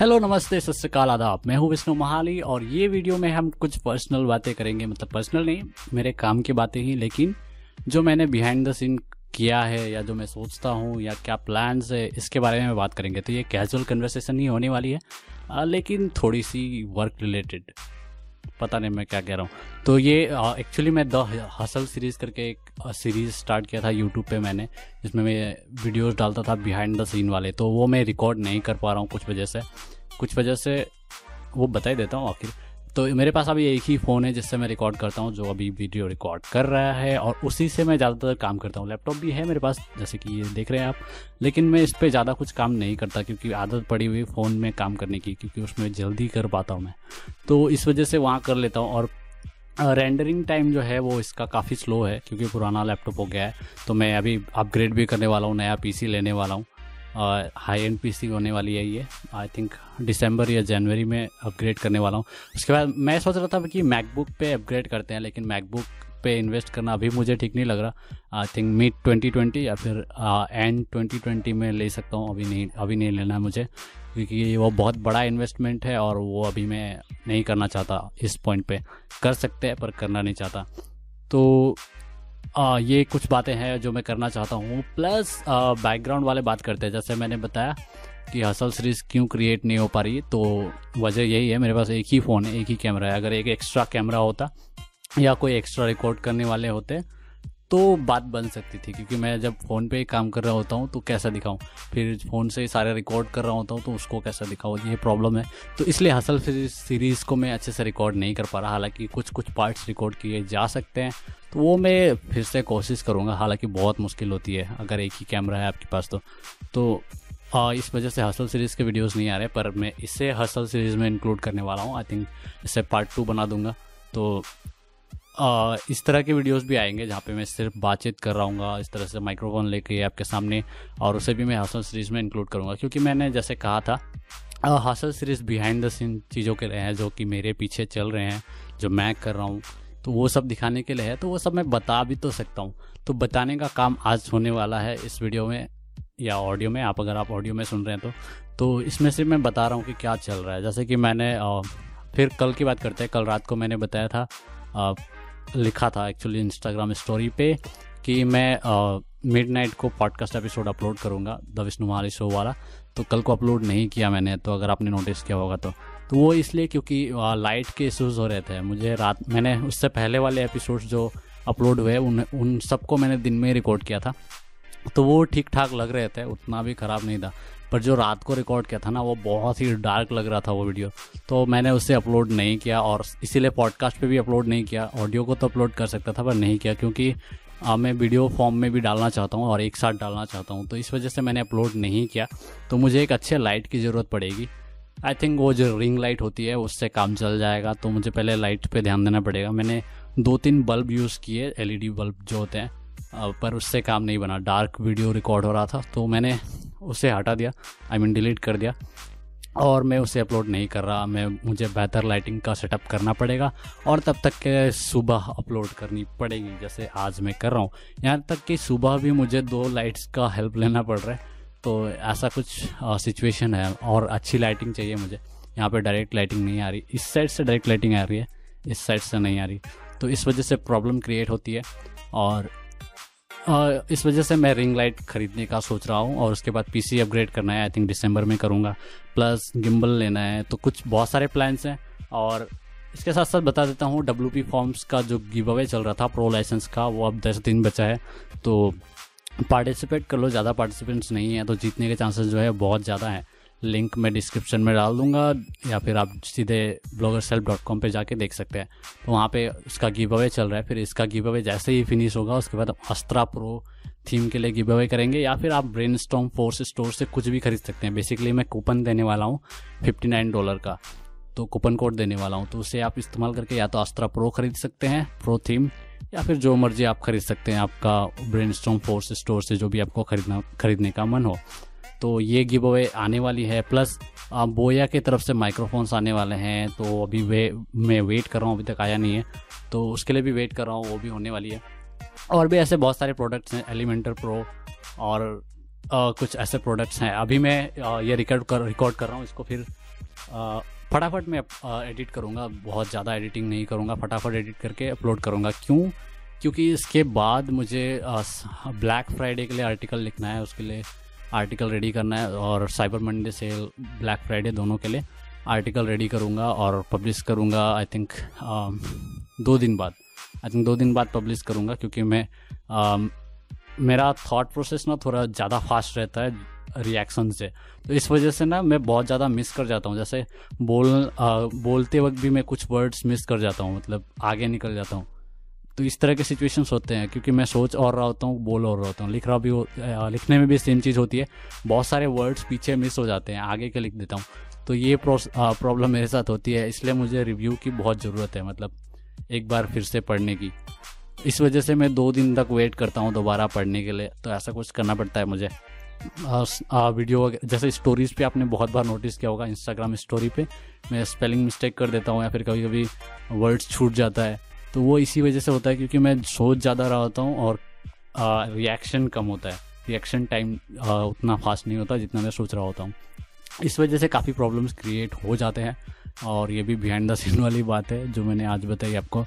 Hello नमस्ते, सत श्रीकाल, आदाब। मैं हूँ विष्णु महाली और ये वीडियो में हम कुछ पर्सनल बातें करेंगे। मतलब पर्सनल नहीं, मेरे काम की बातें ही, लेकिन जो मैंने बिहाइंड द सीन किया है या जो मैं सोचता हूँ या क्या प्लान्स है, इसके बारे में बात करेंगे। तो ये कैजुअल कन्वर्सेशन ही होने वाली है। लेकिन थोड़ी सी वर्क रिलेटेड पता नहीं मैं क्या कह रहा हूँ। तो ये एक्चुअली मैं द हसल सीरीज़ करके एक सीरीज़ स्टार्ट किया था यूट्यूब पे मैंने, जिसमें मैं वीडियोस डालता था बिहाइंड द सीन वाले। तो वो मैं रिकॉर्ड नहीं कर पा रहा हूँ कुछ वजह से। कुछ वजह से वो बता ही देता हूँ आखिर। तो मेरे पास अभी एक ही फ़ोन है जिससे मैं रिकॉर्ड करता हूँ, जो अभी वीडियो रिकॉर्ड कर रहा है और उसी से मैं ज़्यादातर काम करता हूँ। लैपटॉप भी है मेरे पास, जैसे कि ये देख रहे हैं आप, लेकिन मैं इस पर ज़्यादा कुछ काम नहीं करता क्योंकि आदत पड़ी हुई फ़ोन में काम करने की, क्योंकि उसमें जल्दी कर पाता हूँ मैं। तो इस वजह से वहाँ कर लेता हूँ और रेंडरिंग टाइम जो है वो इसका काफ़ी स्लो है, क्योंकि पुराना लैपटॉप हो गया है तो मैं अभी अपग्रेड भी करने वाला हूँ, नया पीसी लेने वाला हूँ। हाई एंड पीसी होने वाली है ये। आई थिंक दिसंबर या जनवरी में अपग्रेड करने वाला हूँ। उसके बाद मैं सोच रहा था कि मैकबुक पे अपग्रेड करते हैं लेकिन मैकबुक पे इन्वेस्ट करना अभी मुझे ठीक नहीं लग रहा। आई थिंक मिड 2020 या फिर एंड uh, 2020 में ले सकता हूँ। अभी नहीं अभी नहीं लेना है मुझे क्योंकि वो बहुत बड़ा इन्वेस्टमेंट है और वो अभी मैं नहीं करना चाहता इस पॉइंट पे। कर सकते हैं पर करना नहीं चाहता। तो आ, ये कुछ बातें हैं जो मैं करना चाहता हूँ। प्लस बैकग्राउंड वाले बात करते हैं। जैसे मैंने बताया कि हसल सीरीज़ क्यों क्रिएट नहीं हो पा रही तो वजह यही है मेरे पास एक ही फ़ोन है एक ही कैमरा है। अगर एक एक्स्ट्रा कैमरा होता या कोई एक्स्ट्रा रिकॉर्ड करने वाले होते तो बात बन सकती थी क्योंकि मैं जब फ़ोन पे काम कर रहा होता हूँ तो कैसा दिखाऊँ? फिर फ़ोन से सारे रिकॉर्ड कर रहा होता हूँ तो उसको कैसा दिखाऊँ? ये प्रॉब्लम है। तो इसलिए हसल सीरीज़ को मैं अच्छे से रिकॉर्ड नहीं कर पा रहा। हालाँकि कुछ कुछ पार्ट्स रिकॉर्ड किए जा सकते हैं। तो वो मैं फिर से कोशिश करूँगा। हालाँकि बहुत मुश्किल होती है अगर एक ही कैमरा है आपके पास तो। तो आ, इस वजह से हसल सीरीज़ के वीडियोस नहीं आ रहे पर मैं इसे हसल सीरीज़ में इंक्लूड करने वाला हूँ। आई थिंक इसे पार्ट टू बना दूँगा। तो आ, इस तरह के वीडियोस भी आएँगे जहाँ पे मैं सिर्फ़ बातचीत कर रहा हूँ इस तरह से माइक्रोफोन लेके आपके सामने और उसे भी मैं हसल सीरीज़ में इंक्लूड करूँगा। क्योंकि मैंने जैसे कहा था हासल सीरीज़ बिहाइंड द सीन चीज़ों के रहे हैं जो कि मेरे पीछे चल रहे हैं जो मैं कर रहा हूँ तो वो सब दिखाने के लिए है तो वो सब मैं बता भी तो सकता हूँ। तो बताने का काम आज होने वाला है इस वीडियो में या ऑडियो में आप अगर आप ऑडियो में सुन रहे हैं तो। तो इसमें से मैं बता रहा हूँ कि क्या चल रहा है। जैसे कि मैंने फिर कल की बात करते हैं कल रात को मैंने बताया था लिखा था एक्चुअली इंस्टाग्राम स्टोरी पे कि मैं मिड नाइट को पॉडकास्ट एपिसोड अपलोड करूँगा द विष्णु महारी शो वाला। तो कल को अपलोड नहीं किया मैंने तो अगर आपने नोटिस किया होगा तो। तो वो इसलिए क्योंकि लाइट के इशूज़ हो रहे थे। मुझे रात, मैंने उससे पहले वाले एपिसोड्स जो अपलोड हुए, उन उन सबको मैंने दिन में रिकॉर्ड किया था। तो वो ठीक ठाक लग रहे थे, उतना भी ख़राब नहीं था। पर जो रात को रिकॉर्ड किया था ना वो बहुत ही डार्क लग रहा था वो वीडियो तो मैंने उसे अपलोड नहीं किया और इसीलिए पॉडकास्ट पे भी अपलोड नहीं किया। ऑडियो को तो अपलोड कर सकता था पर नहीं किया क्योंकि आ, मैं वीडियो फॉर्म में भी डालना चाहता हूँ और एक साथ डालना चाहता हूँ। तो इस वजह से मैंने अपलोड नहीं किया। तो मुझे एक अच्छे लाइट की ज़रूरत पड़ेगी। आई थिंक वो जो रिंग लाइट होती है उससे काम चल जाएगा। तो मुझे पहले लाइट पे ध्यान देना पड़ेगा। मैंने दो तीन बल्ब यूज़ किए एलईडी बल्ब जो होते हैं पर उससे काम नहीं बना। डार्क वीडियो रिकॉर्ड हो रहा था तो मैंने उसे हटा दिया I I mean mean, delete कर दिया। और मैं उसे अपलोड नहीं कर रहा मैं मुझे बेहतर लाइटिंग का सेटअप करना पड़ेगा और तब तक के सुबह अपलोड करनी पड़ेगी जैसे आज मैं कर रहा हूँ। यहाँ तक कि सुबह भी मुझे दो लाइट्स का हेल्प लेना पड़ रहा है तो ऐसा कुछ सिचुएशन है और अच्छी लाइटिंग चाहिए मुझे। यहाँ पे डायरेक्ट लाइटिंग नहीं आ रही इस साइड से डायरेक्ट लाइटिंग आ रही है इस साइड से नहीं आ रही। तो इस वजह से प्रॉब्लम क्रिएट होती है और इस वजह से मैं रिंग लाइट खरीदने का सोच रहा हूँ और उसके बाद पीसी अपग्रेड करना है आई थिंक दिसंबर में करूँगा। प्लस गिम्बल लेना है तो कुछ बहुत सारे प्लान्स हैं और इसके साथ साथ बता देता हूँ डब्ल्यू पी फॉर्म्स का जो गिव अवे चल रहा था प्रो लाइसेंस का, वो अब दस दिन बचा है। तो पार्टिसिपेट कर लो, ज़्यादा पार्टिसिपेंट्स नहीं है तो जीतने के चांसेस जो है बहुत ज़्यादा है। लिंक मैं डिस्क्रिप्शन में डाल दूँगा, या फिर आप सीधे ब्लॉगर सेल्फ डॉट कॉम पर जाके देख सकते हैं। तो वहाँ पे उसका गिव अवे चल रहा है, फिर इसका गिव अवे जैसे ही फिनिश होगा, उसके बाद अस्त्रा प्रो थीम के लिए गिव अवे करेंगे, या फिर आप ब्रेन स्टॉम फोर्स स्टोर से कुछ भी खरीद सकते हैं। बेसिकली मैं कूपन देने वाला हूँ फिफ्टी नाइन डॉलर का तो कूपन कोड देने वाला हूँ। तो उसे आप इस्तेमाल करके या तो अस्त्रा प्रो खरीद सकते हैं प्रो थीम या फिर जो मर्ज़ी आप खरीद सकते हैं, आपका ब्रेन स्टॉम फोर्स स्टोर से जो भी आपको खरीदना, खरीदने का मन हो। तो ये गिव अवे आने वाली है। प्लस बोया की तरफ़ से माइक्रोफोन्स आने वाले हैं तो अभी वे मैं वेट कर रहा हूँ अभी तक आया नहीं है। तो उसके लिए भी वेट कर रहा हूँ वो भी होने वाली है। और भी ऐसे बहुत सारे प्रोडक्ट्स हैं एलिमेंटर प्रो और आ, कुछ ऐसे प्रोडक्ट्स हैं। अभी मैं आ, ये रिकॉर्ड कर रिकॉर्ड कर रहा हूँ इसको फिर फटाफट मैं एडिट करूँगा बहुत ज़्यादा एडिटिंग नहीं करूँगा फटाफट एडिट करके अपलोड करूँगा। क्यों? क्योंकि इसके बाद मुझे ब्लैक फ्राइडे के लिए आर्टिकल लिखना है उसके लिए आर्टिकल रेडी करना है और साइबर मंडे से ब्लैक फ्राइडे दोनों के लिए आर्टिकल रेडी करूँगा और पब्लिश करूँगा आई थिंक दो दिन बाद। आई थिंक दो दिन बाद पब्लिश करूँगा क्योंकि मैं uh, मेरा थॉट प्रोसेस ना थोड़ा ज़्यादा फास्ट रहता है रिएक्शन से। तो इस वजह से ना मैं बहुत ज़्यादा मिस कर जाता हूँ। जैसे बोल आ, बोलते वक्त भी मैं कुछ वर्ड्स मिस कर जाता हूँ मतलब आगे निकल जाता हूँ। तो इस तरह के सिचुएशंस होते हैं क्योंकि मैं सोच और रहा होता हूँ बोल और रहा होता हूँ। लिख रहा भी हो लिखने में भी सेम चीज़ होती है। बहुत सारे वर्ड्स पीछे मिस हो जाते हैं आगे के लिख देता हूँ। तो ये प्रॉब्लम मेरे साथ होती है इसलिए मुझे रिव्यू की बहुत ज़रूरत है मतलब एक बार फिर से पढ़ने की। इस वजह से मैं दो दिन तक वेट करता हूँ दोबारा पढ़ने के लिए तो ऐसा कुछ करना पड़ता है मुझे। आ, आ, वीडियो जैसे स्टोरीज पे आपने बहुत बार नोटिस किया होगा इंस्टाग्राम स्टोरी पे मैं स्पेलिंग मिस्टेक कर देता हूँ या फिर कभी कभी वर्ड्स छूट जाता है। तो वो इसी वजह से होता है क्योंकि मैं सोच ज़्यादा रहा होता हूँ और रिएक्शन कम होता है। रिएक्शन टाइम उतना फास्ट नहीं होता जितना मैं सोच रहा होता हूँ। इस वजह से काफ़ी प्रॉब्लम्स क्रिएट हो जाते हैं और ये भी बिहाइंड द सीन वाली बात है जो मैंने आज बताई आपको।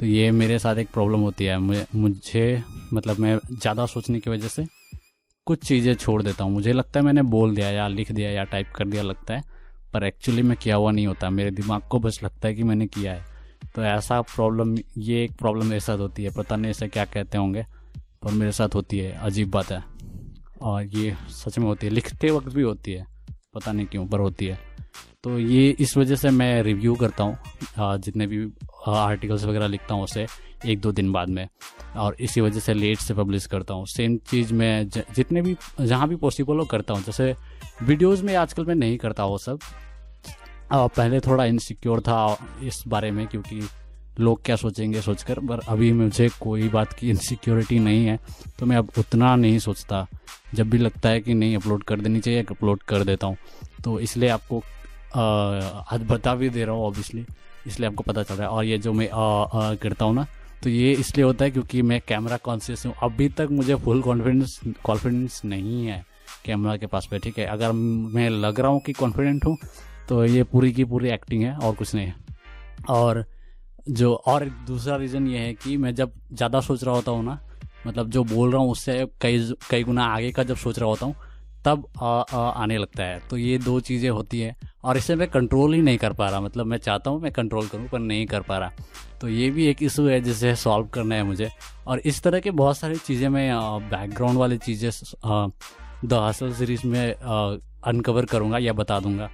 तो ये मेरे साथ एक प्रॉब्लम होती है। मुझे मुझे मतलब मैं ज़्यादा सोचने की वजह से कुछ चीज़ें छोड़ देता हूँ। मुझे लगता है मैंने बोल दिया या लिख दिया या टाइप कर दिया लगता है, पर एक्चुअली मैं किया हुआ नहीं होता। मेरे दिमाग को बस लगता है कि मैंने किया है। तो ऐसा प्रॉब्लम ये एक प्रॉब्लम मेरे साथ होती है। पता नहीं ऐसे क्या कहते होंगे, पर मेरे साथ होती है, अजीब बात है। और ये सच में होती है, लिखते वक्त भी होती है, पता नहीं क्यों, पर होती है। तो ये इस वजह से मैं रिव्यू करता हूँ जितने भी आर्टिकल्स वगैरह लिखता हूँ उसे एक दो दिन बाद में। और इसी वजह से लेट से पब्लिश करता हूँ। सेम चीज़ मैं जितने भी, जहाँ भी पॉसिबल हो करता हूँ। जैसे वीडियोज़ में आजकल मैं नहीं करता वो सब पहले थोड़ा इनसिक्योर था इस बारे में क्योंकि लोग क्या सोचेंगे सोचकर पर अभी मुझे कोई बात की इनसिक्योरिटी नहीं है तो मैं अब उतना नहीं सोचता। जब भी लगता है कि नहीं अपलोड कर देनी चाहिए अपलोड कर देता हूँ। तो इसलिए आपको आज बता भी दे रहा हूँ ऑब्वियसली इसलिए आपको पता चल रहा है। और ये जो मैं आ, आ, करता हूँ ना तो ये इसलिए होता है क्योंकि मैं कैमरा कॉन्शियस हूँ। अभी तक मुझे फुल कॉन्फिडेंस कॉन्फिडेंस नहीं है कैमरा के पास पे ठीक है? अगर मैं लग रहा हूँ कि कॉन्फिडेंट हूँ तो ये पूरी की पूरी एक्टिंग है और कुछ नहीं है। और जो और दूसरा रीज़न ये है कि मैं जब ज़्यादा सोच रहा होता हूँ ना मतलब जो बोल रहा हूँ उससे कई कई गुना आगे का जब सोच रहा होता हूँ तब आ, आ, आने लगता है। तो ये दो चीज़ें होती है और इसे मैं कंट्रोल ही नहीं कर पा रहा। मतलब मैं चाहता हूँ मैं कंट्रोल करूँ पर नहीं कर पा रहा। तो ये भी एक इशू है जिसे सॉल्व करना है मुझे। और इस तरह के बहुत सारी चीज़ें मैं बैकग्राउंड वाली चीज़ें द हसल सीरीज़ में अनकवर करूँगा या बता दूँगा।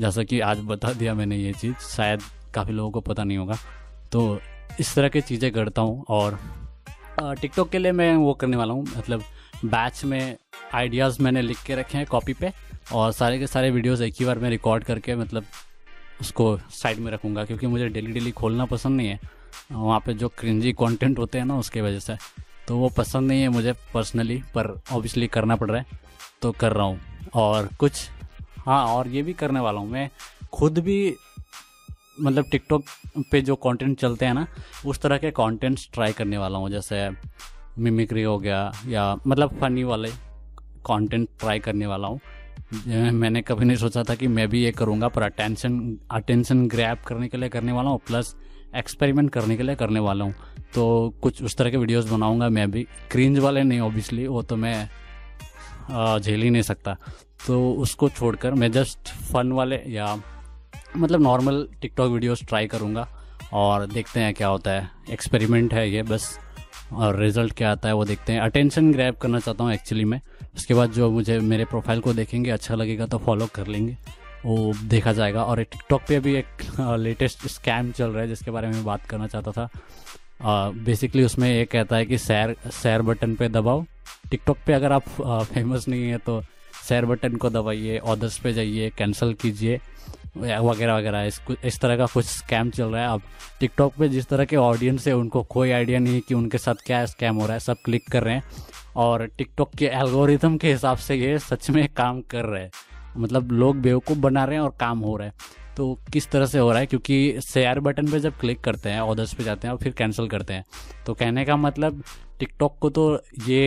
जैसा कि आज बता दिया मैंने ये चीज़, शायद काफ़ी लोगों को पता नहीं होगा। तो इस तरह की चीज़ें करता हूँ और टिकटॉक के लिए मैं वो करने वाला हूँ। मतलब बैच में आइडियाज़ मैंने लिख के रखे हैं कॉपी पे और सारे के सारे वीडियोस एक ही बार मैं रिकॉर्ड करके मतलब उसको साइड में रखूँगा क्योंकि मुझे डेली डेली खोलना पसंद नहीं है। वहाँ पे जो क्रिंजी कंटेंट होते हैं ना उसके वजह से। तो वो पसंद नहीं है मुझे पर्सनली पर ऑब्वियसली करना पड़ रहा है। तो कर रहा हूँ और कुछ हाँ और ये भी करने वाला हूँ मैं। खुद भी मतलब टिकटॉक पे जो कंटेंट चलते हैं ना, उस तरह के कंटेंट्स ट्राई करने वाला हूँ, जैसे मिमिक्री हो गया या मतलब फनी वाले कंटेंट ट्राई करने वाला हूँ। मैंने कभी नहीं सोचा था कि मैं भी ये करूँगा, पर अटेंशन अटेंशन ग्रैप करने के लिए करने वाला हूँ प्लस एक्सपेरिमेंट करने के लिए करने वाला हूँ। तो कुछ उस तरह के वीडियोस बनाऊँगा मैं भी। क्रींज वाले नहीं ऑब्वियसली वो तो मैं झेल ही नहीं सकता। तो उसको छोड़कर मैं जस्ट फन वाले या मतलब नॉर्मल टिकटॉक वीडियोस ट्राई करूँगा और देखते हैं क्या होता है। एक्सपेरिमेंट है ये बस और रिज़ल्ट क्या आता है वो देखते हैं। अटेंशन ग्रैब करना चाहता हूँ एक्चुअली मैं। उसके बाद जो मुझे मेरे प्रोफ़ाइल को देखेंगे अच्छा लगेगा तो फॉलो कर लेंगे। वो देखा जाएगा और टिकटॉक पे भी एक लेटेस्ट स्कैम चल रहा है जिसके बारे में बात करना चाहता था। बेसिकली उसमें ये कहता है कि शेयर शेयर बटन पे दबाओ। टिकटॉक पे अगर आप फ़ेमस नहीं है तो शेयर बटन को दबाइए ऑर्डर्स पे जाइए कैंसिल कीजिए, वगैरह वगैरह। इस इस तरह का कुछ स्कैम चल रहा है। अब टिकटॉक पे जिस तरह के ऑडियंस है, उनको कोई आइडिया नहीं है कि उनके साथ क्या स्कैम हो रहा है। सब क्लिक कर रहे हैं। और टिकटॉक के एल्गोरिथम के हिसाब से ये सच में काम कर रहे हैं। मतलब लोग बेवकूफ़ बना रहे हैं और काम हो रहा है। तो किस तरह से हो रहा है? क्योंकि शेयर बटन पे जब क्लिक करते हैं ऑर्डर्स पे जाते हैं और फिर कैंसिल करते हैं तो कहने का मतलब टिकटॉक को तो ये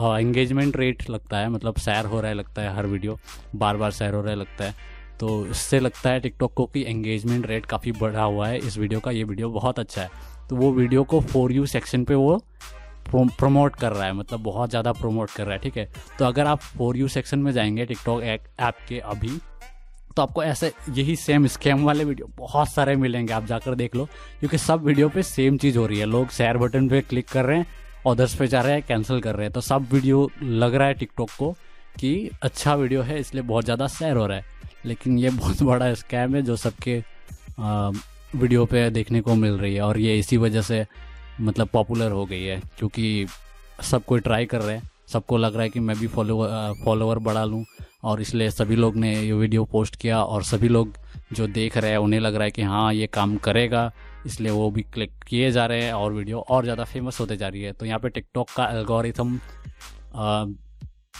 एंगेजमेंट रेट लगता है मतलब शेयर हो रहा है लगता है हर वीडियो बार बार शेयर हो रहा है लगता है तो इससे लगता है टिकटॉक को कि एंगेजमेंट रेट काफ़ी बढ़ा हुआ है, इस वीडियो का, ये वीडियो बहुत अच्छा है। तो वो वीडियो को फोर यू सेक्शन पे वो प्रमोट कर रहा है मतलब बहुत ज़्यादा प्रमोट कर रहा है, ठीक है? तो अगर आप फोर यू सेक्शन में जाएँगे टिकटॉक ऐप के अभी तो आपको ऐसे यही सेम स्कैम वाले वीडियो बहुत सारे मिलेंगे, आप जाकर देख लो, क्योंकि सब वीडियो पे सेम चीज़ हो रही है। लोग शेयर बटन पे क्लिक कर रहे हैं ऑर्डर्स पे जा रहे हैं कैंसिल कर रहे हैं। तो सब वीडियो लग रहा है टिकटॉक को कि अच्छा वीडियो है, इसलिए बहुत ज़्यादा शेयर हो रहा है। लेकिन ये बहुत बड़ा स्कैम है जो सबके वीडियो पे देखने को मिल रही है और ये इसी वजह से मतलब पॉपुलर हो गई है, क्योंकि सब कोई ट्राई कर रहे हैं। सबको लग रहा है कि मैं भी फॉलोवर फॉलोवर बढ़ा लूँ। और इसलिए सभी लोग ने ये वीडियो पोस्ट किया और सभी लोग जो देख रहे हैं, उन्हें लग रहा है कि हाँ ये काम करेगा। इसलिए वो भी क्लिक किए जा रहे हैं और वीडियो और ज़्यादा फ़ेमस होते जा रही है। तो यहाँ पे टिकटॉक का एल्गोरिथम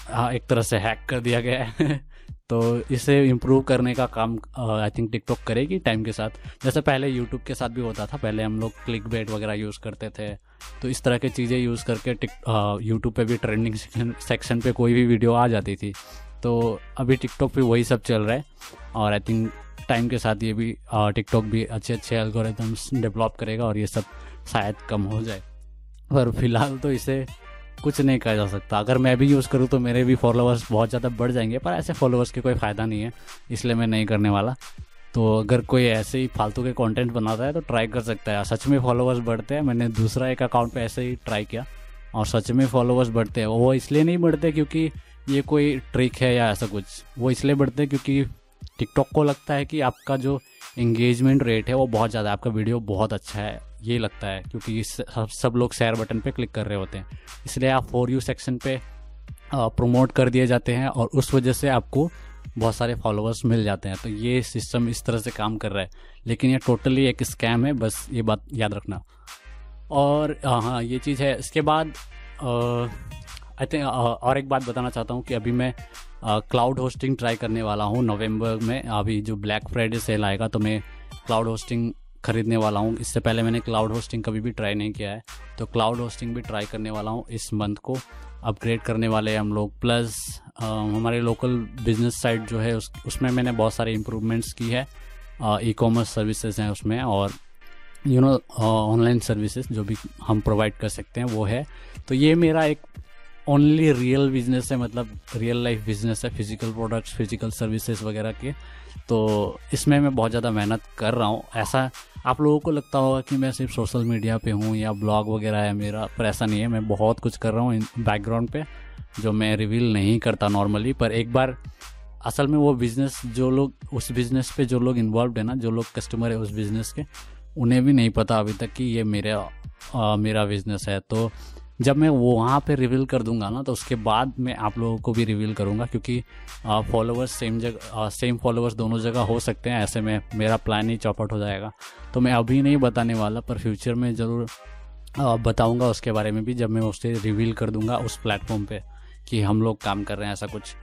हाँ एक तरह से हैक कर दिया गया है। तो इसे इम्प्रूव करने का काम आई थिंक टिकटॉक करेगी टाइम के साथ। जैसे पहले यूट्यूब के साथ भी होता था, पहले हम लोग क्लिक बेट वगैरह यूज़ करते थे। तो इस तरह की चीज़ें यूज़ करके टिक यूट्यूब पे भी ट्रेंडिंग सेक्शन पे कोई भी वीडियो आ जाती थी। तो अभी टिकटॉक पे वही सब चल रहा है और आई थिंक टाइम के साथ ये भी टिकटॉक भी अच्छे अच्छे एल्गोरिथम्स डेवलप करेगा और ये सब शायद कम हो जाए। पर फ़िलहाल तो इसे कुछ नहीं कहा जा सकता। अगर मैं भी यूज़ करूँ तो मेरे भी फॉलोअर्स बहुत ज़्यादा बढ़ जाएँगे, पर ऐसे फॉलोअर्स के कोई फ़ायदा नहीं है, इसलिए मैं नहीं करने वाला। तो अगर कोई ऐसे ही फालतू के कंटेंट बनाता है तो ट्राई कर सकता है। सच में फॉलोअर्स बढ़ते हैं, मैंने दूसरा एक अकाउंट पे ऐसे ही ट्राई किया और सच में फॉलोअर्स बढ़ते हैं। वो इसलिए नहीं बढ़ते क्योंकि ये कोई ट्रिक है या ऐसा कुछ? वो इसलिए बढ़ते हैं क्योंकि टिकटॉक को लगता है कि आपका जो इंगेजमेंट रेट है वो बहुत ज़्यादा आपका वीडियो बहुत अच्छा है, ये लगता है, क्योंकि सब लोग शेयर बटन पे क्लिक कर रहे होते हैं। इसलिए आप फॉर यू सेक्शन पे प्रमोट कर दिए जाते हैं और उस वजह से आपको बहुत सारे फॉलोअर्स मिल जाते हैं। तो ये सिस्टम इस तरह से काम कर रहा है। लेकिन ये टोटली एक स्कैम है, बस ये बात याद रखना। और हाँ ये चीज़ है। इसके बाद आई थिंक और एक बात बताना चाहता हूँ कि अभी मैं क्लाउड होस्टिंग ट्राई करने वाला हूँ नवंबर में। अभी जो ब्लैक फ्राइडे सेल आएगा तो मैं क्लाउड होस्टिंग खरीदने वाला हूँ। इससे पहले मैंने क्लाउड होस्टिंग कभी भी ट्राई नहीं किया है। तो क्लाउड होस्टिंग भी ट्राई करने वाला हूँ इस मंथ को। अपग्रेड करने वाले हैं हम लोग। प्लस हमारे लोकल बिज़नेस साइट जो है उस, उसमें मैंने बहुत सारे इम्प्रूवमेंट्स की है। ई कॉमर्स सर्विसेज़ हैं उसमें और यू नो ऑनलाइन सर्विसेज़ जो भी हम प्रोवाइड कर सकते हैं वो है। तो ये मेरा एक ओनली रियल बिज़नेस है मतलब रियल लाइफ बिज़नेस है फ़िज़िकल प्रोडक्ट्स फ़िज़िकल सर्विसेज़ वगैरह के। तो इसमें मैं बहुत ज़्यादा मेहनत कर रहा हूँ। ऐसा आप लोगों को लगता होगा कि मैं सिर्फ़ सोशल मीडिया पे हूँ या ब्लॉग वगैरह है मेरा पर ऐसा नहीं है। मैं बहुत कुछ कर रहा हूँ बैकग्राउंड पे जो मैं रिवील नहीं करता नॉर्मली पर एक बार असल में वो बिज़नेस जो लोग उस बिज़नेस पे जो लोग इन्वॉल्व है ना जो लोग कस्टमर है उस बिज़नेस के उन्हें भी नहीं पता अभी तक कि ये मेरा आ, मेरा बिज़नेस है। तो जब मैं वो वहाँ पे रिवील कर दूँगा ना तो उसके बाद मैं आप लोगों को भी रिवील करूँगा, क्योंकि फॉलोवर्स सेम जगह सेम फॉलोवर्स दोनों जगह हो सकते हैं, ऐसे में मेरा प्लान ही चौपट हो जाएगा। तो मैं अभी नहीं बताने वाला, पर फ्यूचर में ज़रूर बताऊँगा उसके बारे में भी, जब मैं उसे रिवील कर दूँगा उस प्लेटफॉर्म पे। कि हम लोग काम कर रहे हैं ऐसा कुछ।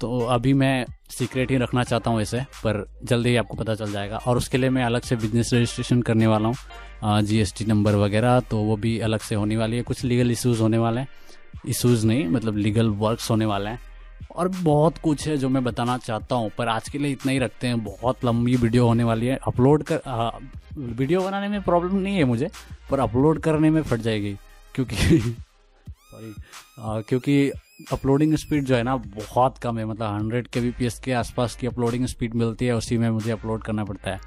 तो अभी मैं सीक्रेट ही रखना चाहता हूँ इसे पर जल्दी ही आपको पता चल जाएगा। और उसके लिए मैं अलग से बिज़नेस रजिस्ट्रेशन करने वाला हूँ जीएसटी नंबर वगैरह तो वो भी अलग से होने वाली है। कुछ लीगल इश्यूज़ होने वाले हैं। इश्यूज़ नहीं मतलब लीगल वर्क्स होने वाले हैं। और बहुत कुछ है जो मैं बताना चाहता हूँ पर आज के लिए इतना ही रखते हैं। बहुत लंबी वीडियो होने वाली है। अपलोड कर आ, वीडियो बनाने में प्रॉब्लम नहीं है मुझे पर अपलोड करने में फट जाएगी। क्योंकि सॉरी क्योंकि अपलोडिंग स्पीड जो है ना बहुत कम है मतलब हंड्रेड के बी के आसपास की अपलोडिंग स्पीड मिलती है, उसी में मुझे अपलोड करना पड़ता है।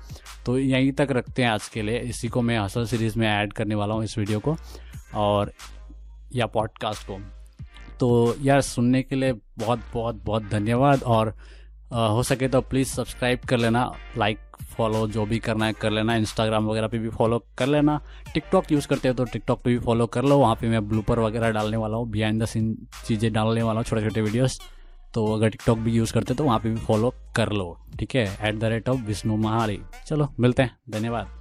तो यहीं तक रखते हैं आज के लिए। इसी को मैं हसल सीरीज़ में ऐड करने वाला हूँ इस वीडियो को, और या पॉडकास्ट को। तो यार, सुनने के लिए बहुत बहुत बहुत धन्यवाद, और हो सके तो प्लीज़ सब्सक्राइब कर लेना लाइक फॉलो जो भी करना है कर लेना इंस्टाग्राम वगैरह पे भी फॉलो कर लेना। टिकटॉक यूज़ करते हो तो टिकटॉक पे भी फॉलो कर लो, वहाँ पे मैं ब्लूपर वगैरह डालने वाला हूँ बिहाइंड द सीन चीज़ें डालने वाला हूँ छोटे छोटे वीडियोस तो अगर टिकटॉक भी यूज़ करते हो तो वहाँ पर भी फॉलो कर लो, ठीक है? At the rate of Vishnu महारी चलो, मिलते हैं, धन्यवाद।